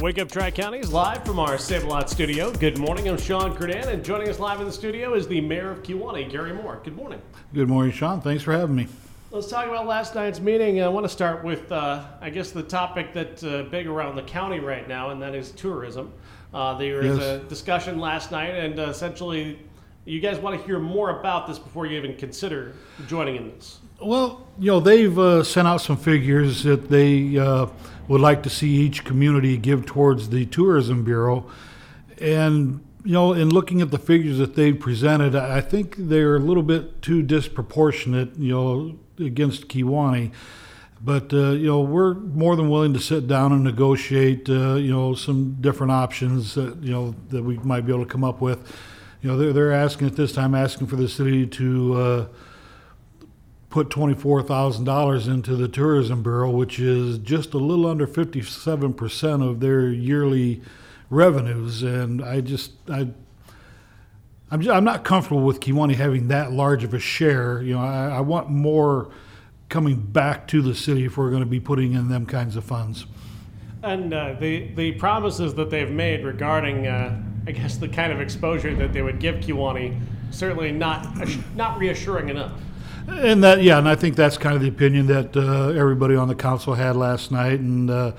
Wake Up Tri County is live from our Save a Lot studio. Good morning, I'm Sean Curdan, and joining us live in the studio is the Mayor of Kewanee, Gary Moore. Good morning. Good morning, Sean. Thanks for having me. Let's talk about last night's meeting. I want to start with, uh, I guess, the topic that's uh, big around the county right now, and that is tourism. Uh, there was Yes. a discussion last night, and uh, essentially, you guys want to hear more about this before you even consider joining in this. Well, you know, they've uh, sent out some figures that they uh, would like to see each community give towards the Tourism Bureau. And, you know, in looking at the figures that they've presented, I think they're a little bit too disproportionate, you know, against Kewanee. But, uh, you know, we're more than willing to sit down and negotiate, uh, you know, some different options that, you know, that we might be able to come up with. You know, they're, they're asking at this time, asking for the city to, uh, put twenty-four thousand dollars into the tourism bureau, which is just a little under fifty-seven percent of their yearly revenues. And I just, I, I'm, just, I'm not comfortable with Kewanee having that large of a share. You know, I, I want more coming back to the city if we're going to be putting in them kinds of funds. And uh, the the promises that they've made regarding, uh, I guess, the kind of exposure that they would give Kewanee, certainly not not reassuring enough. And that, yeah, and I think that's kind of the opinion that uh, everybody on the council had last night, and uh,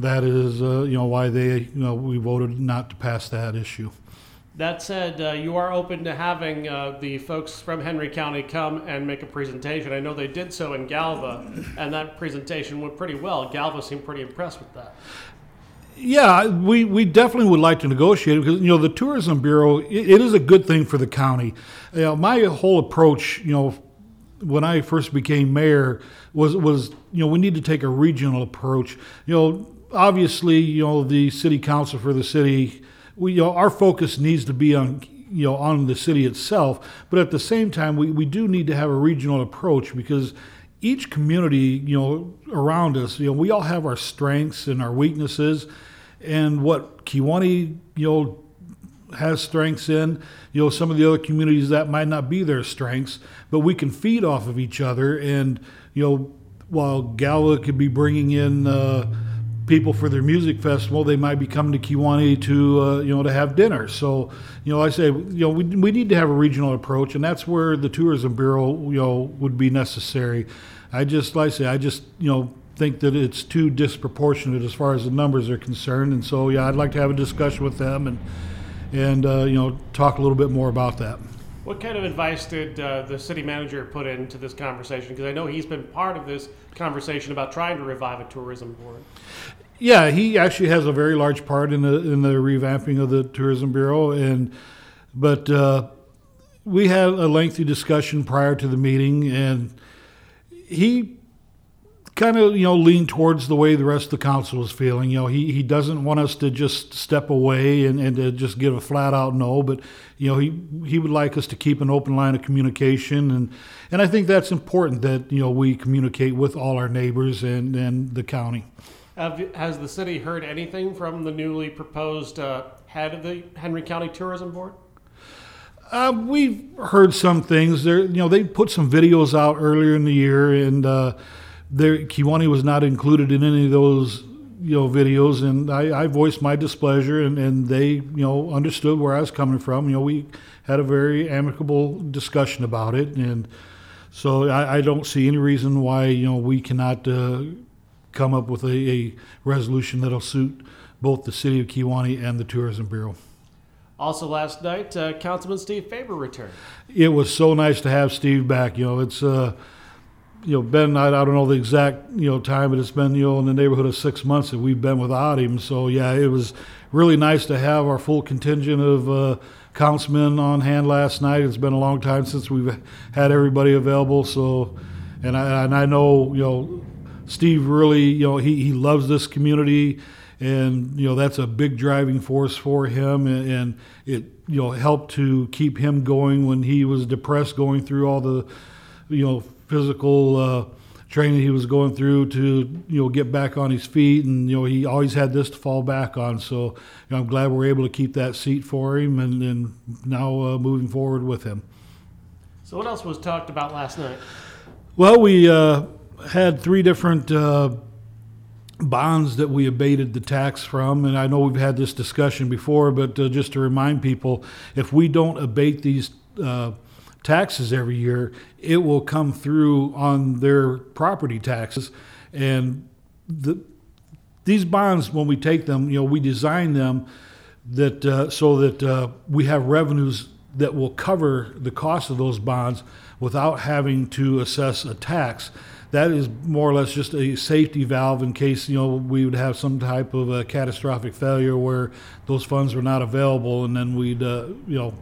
that is, uh, you know, why they, you know, we voted not to pass that issue. That said, uh, you are open to having uh, the folks from Henry County come and make a presentation. I know they did so in Galva, and that presentation went pretty well. Galva seemed pretty impressed with that. Yeah, we, we definitely would like to negotiate because you know the tourism bureau it, it is a good thing for the county. You know, my whole approach, you know, when I first became mayor was was you know we need to take a regional approach. You know, obviously, you know the city council for the city, we you know our focus needs to be on you know on the city itself, but at the same time we, we do need to have a regional approach because each community, you know, around us, you know, we all have our strengths and our weaknesses, and what Kewanee, you know, has strengths in, you know, some of the other communities that might not be their strengths, but we can feed off of each other, and you know, while Galva could be bringing in. Uh, people for their music festival, they might be coming to Kewanee to uh, you know to have dinner. So you know, I say you know we, we need to have a regional approach, and that's where the tourism bureau you know would be necessary. I just like I say I just you know think that it's too disproportionate as far as the numbers are concerned, and so yeah, I'd like to have a discussion with them and and uh, you know talk a little bit more about that. What kind of advice did uh, the city manager put into this conversation? Because I know he's been part of this conversation about trying to revive a tourism board. Yeah, he actually has a very large part in the in the revamping of the tourism bureau, and but uh, we had a lengthy discussion prior to the meeting, and he kind of you know leaned towards the way the rest of the council is feeling. You know, he he doesn't want us to just step away and, and to just give a flat out no, but you know he he would like us to keep an open line of communication, and and I think that's important that you know we communicate with all our neighbors and and the county. Have, has the city heard anything from the newly proposed uh, head of the Henry County Tourism Board? Uh, we've heard some things. There, you know, they put some videos out earlier in the year, and uh, there, Kewanee was not included in any of those, you know, videos. And I, I voiced my displeasure, and, and they, you know, understood where I was coming from. You know, we had a very amicable discussion about it, and so I, I don't see any reason why you know we cannot uh, come up with a, a resolution that'll suit both the city of Kewanee and the tourism bureau. Also, last night, uh, Councilman Steve Faber returned. it was so nice to have Steve back. You know, it's uh, you know been I, I don't know the exact you know time, but it's been you know in the neighborhood of six months that we've been without him. So yeah, it was really nice to have our full contingent of uh, councilmen on hand last night. It's been a long time since we've had everybody available. So, and I and I know you know Steve really you know he he loves this community and you know that's a big driving force for him and, and it you know helped to keep him going when he was depressed going through all the you know physical uh, training he was going through to you know get back on his feet and you know he always had this to fall back on. So you know, I'm glad we're able to keep that seat for him and, and now uh, moving forward with him. So, what else was talked about last night? well we uh, had three different uh, bonds that we abated the tax from, and I know we've had this discussion before, but uh, just to remind people, if we don't abate these uh, taxes every year, it will come through on their property taxes, and the these bonds, when we take them, you know, we design them that uh, so that uh, we have revenues that will cover the cost of those bonds without having to assess a tax. That is more or less just a safety valve in case you know we would have some type of a catastrophic failure where those funds were not available, and then we'd uh, you know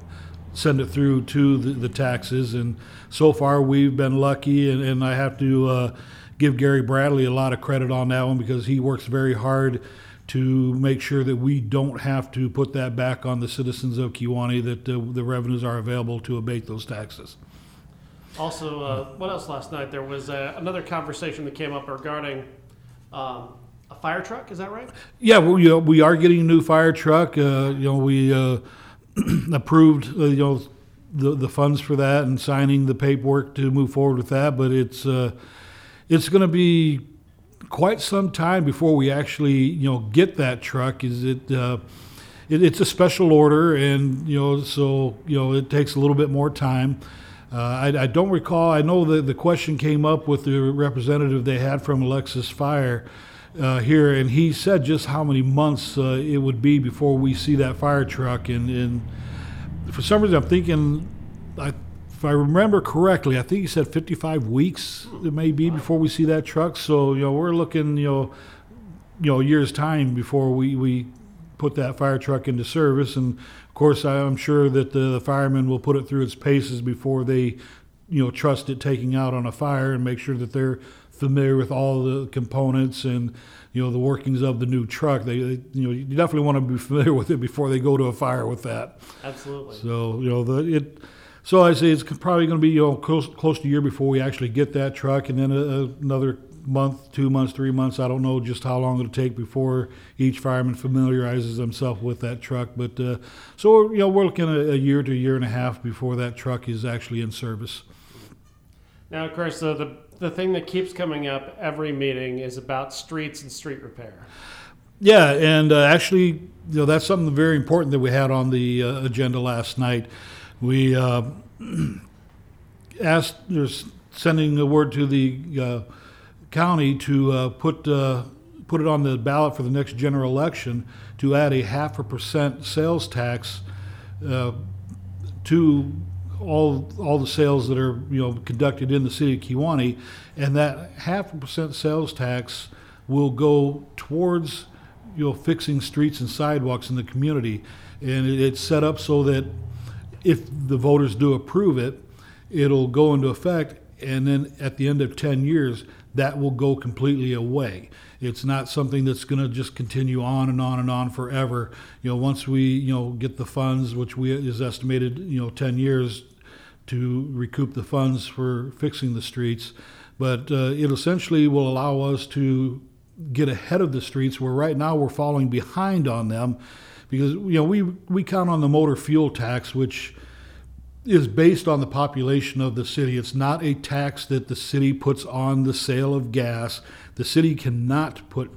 send it through to the, the, taxes. And so far, we've been lucky, and, and I have to uh, give Gary Bradley a lot of credit on that one because he works very hard to make sure that we don't have to put that back on the citizens of Kewanee, that uh, the revenues are available to abate those taxes. Also, uh, what else last night? There was uh, another conversation that came up regarding um, a fire truck. Is that right? Yeah, we, uh, we are getting a new fire truck. Uh, you know, we uh, approved uh, you know the the funds for that and signing the paperwork to move forward with that. But it's it's going to be quite some time before we actually you know get that truck. Is it? it it's a special order, and you know, so you know, it takes a little bit more time. Uh, I, I, don't recall. I know that the question came up with the representative they had from Alexis Fire uh, here, and he said just how many months uh, it would be before we see that fire truck. And, and for some reason, I'm thinking, I, if I remember correctly, I think he said 55 weeks it may be before we see that truck. So you know, we're looking, you know, you know, years time before we we put that fire truck into service. And of course, I'm sure that the, the firemen will put it through its paces before they, you know, trust it taking out on a fire and make sure that they're familiar with all the components and you know the workings of the new truck. They, they, you know you definitely want to be familiar with it before they go to a fire with that. Absolutely. So you know the it. So I say it's probably going to be you know close, close to a year before we actually get that truck, and then a, a, another month, two months, three months. I don't know just how long it'll take before each fireman familiarizes himself with that truck. But uh, so you know, we're looking at a year to a year and a half before that truck is actually in service. Now, of course, uh, the the thing that keeps coming up every meeting is about streets and street repair. Yeah, and uh, actually, you know, that's something very important that we had on the uh, agenda last night. We uh, asked, there's sending a word to the uh, county to uh, put uh, put it on the ballot for the next general election to add a half a percent sales tax to all all the sales that are you know conducted in the city of Kewanee, and that half a percent sales tax will go towards you know fixing streets and sidewalks in the community, and it's set up so that if the voters do approve it, it'll go into effect, and then at the end of ten years that will go completely away. It's not something that's going to just continue on and on and on forever. You know, once we you know get the funds, which we is estimated you know 10 years to recoup the funds for fixing the streets, but uh, it essentially will allow us to get ahead of the streets where right now we're falling behind on them because you know we we count on the motor fuel tax which is based on the population of the city. It's not a tax that the city puts on the sale of gas. The city cannot put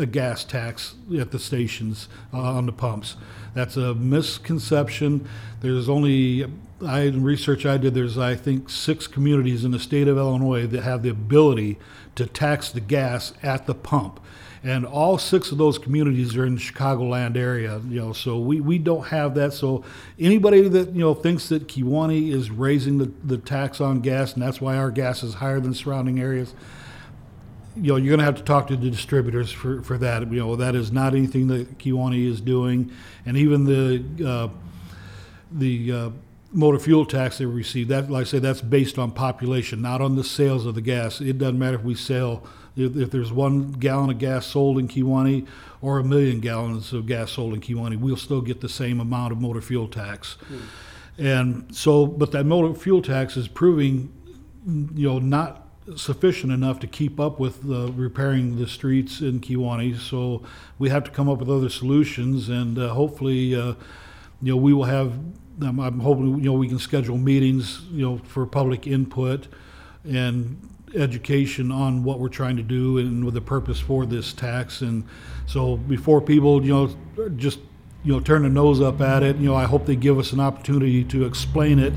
a gas tax at the stations uh, on the pumps. That's a misconception. There's only I in research I did. There's I think six communities in the state of Illinois that have the ability to tax the gas at the pump and all six of those communities are in the Chicagoland area. You know, so we, we don't have that. So anybody that you know thinks that Kewanee is raising the, the tax on gas, and that's why our gas is higher than surrounding areas. You know, you're going to have to talk to the distributors for, for that. You know, that is not anything that Kewanee is doing, and even the uh, the uh, motor fuel tax they receive. That, like I say, that's based on population, not on the sales of the gas. It doesn't matter if we sell if, if there's one gallon of gas sold in Kewanee or a million gallons of gas sold in Kewanee, we'll still get the same amount of motor fuel tax. Mm. And so, but that motor fuel tax is proving, you know, not sufficient enough to keep up with uh, repairing the streets in Kewanee. So we have to come up with other solutions, and uh, hopefully, uh, you know, we will have. I'm hoping you know we can schedule meetings, you know, for public input, and education on what we're trying to do and with the purpose for this tax. And so before people, you know, just you know turn their nose up at it, you know, I hope they give us an opportunity to explain it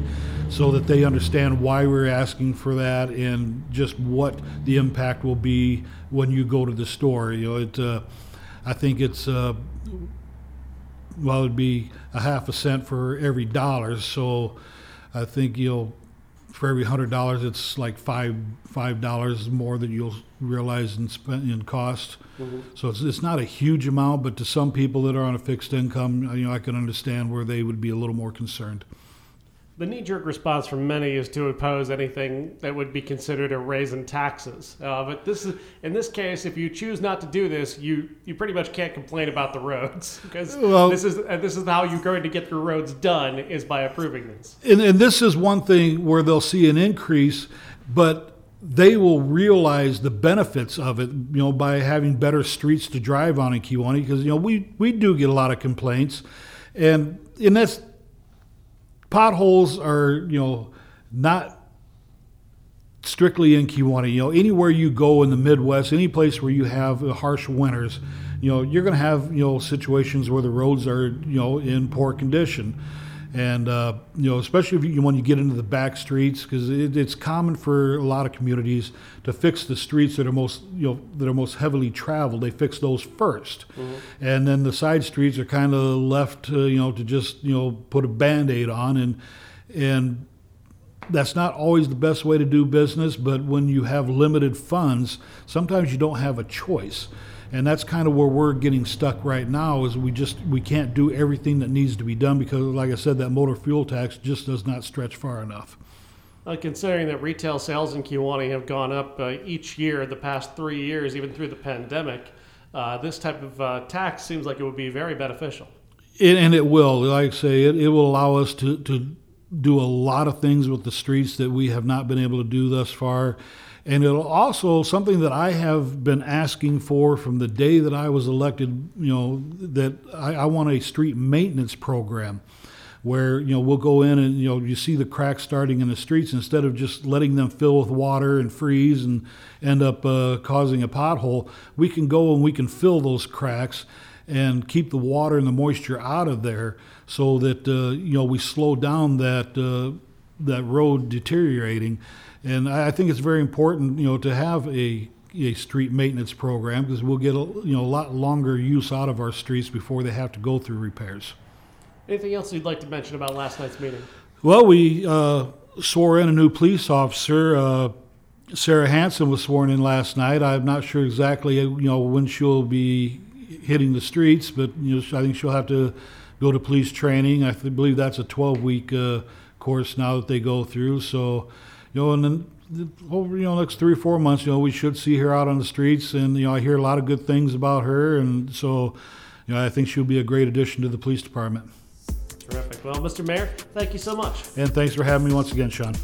so that they understand why we're asking for that and just what the impact will be when you go to the store. You know, it. Uh, I think it's. Uh, well, it'd be a half a cent for every dollar. So I think you'll for every hundred dollars, it's like five five dollars more that you'll realize in spend in cost. Mm-hmm. So it's it's not a huge amount, but to some people that are on a fixed income, you know, I can understand where they would be a little more concerned. The knee jerk response from many is to oppose anything that would be considered a raise in taxes. Uh, but this is, in this case, if you choose not to do this, you, you pretty much can't complain about the roads because well, this is and this is how you're going to get your roads done is by approving this. And, and this is one thing where they'll see an increase, but they will realize the benefits of it, you know, by having better streets to drive on in Kewanee because you know we we do get a lot of complaints, and and that's potholes are you know not strictly in Kewanee. You know, anywhere you go in the Midwest, any place where you have harsh winters, you know, you're going to have you know situations where the roads are you know in poor condition and uh, you know especially if you, when you get into the back streets because it, it's common for a lot of communities to fix the streets that are most you know that are most heavily traveled. They fix those 1st mm-hmm. and then the side streets are kind of left to, you know to just you know put a band-aid on. And and that's not always the best way to do business but when you have limited funds sometimes you don't have a choice and that's kind of where we're getting stuck right now is we just we can't do everything that needs to be done because like i said that motor fuel tax just does not stretch far enough uh, considering that retail sales in Kewanee have gone up uh, each year the past three years, even through the pandemic, uh, this type of uh, tax seems like it would be very beneficial. It, and it will. Like I say, it, it will allow us to, to do a lot of things with the streets that we have not been able to do thus far. And it'll also something that I have been asking for from the day that I was elected. You know that I, I want a street maintenance program where you know we'll go in and you know you see the cracks starting in the streets instead of just letting them fill with water and freeze and end up uh, causing a pothole we can go and we can fill those cracks and keep the water and the moisture out of there so that uh, you know we slow down that uh, that road deteriorating and I think it's very important, you know, to have a a street maintenance program because we'll get a, you know a lot longer use out of our streets before they have to go through repairs. Anything else you'd like to mention about last night's meeting? Well, we uh, swore in a new police officer. Uh, Sarah Hanson was sworn in last night. I'm not sure exactly, you know, when she'll be hitting the streets, but you know, I think she'll have to go to police training. I believe that's a 12 week uh, course now that they go through. So you know, and then over you know next three or four months, you know, we should see her out on the streets, and you know, I hear a lot of good things about her, and so, you know, I think she'll be a great addition to the police department. Terrific. Well, Mr. Mayor, thank you so much. And thanks for having me once again, Sean.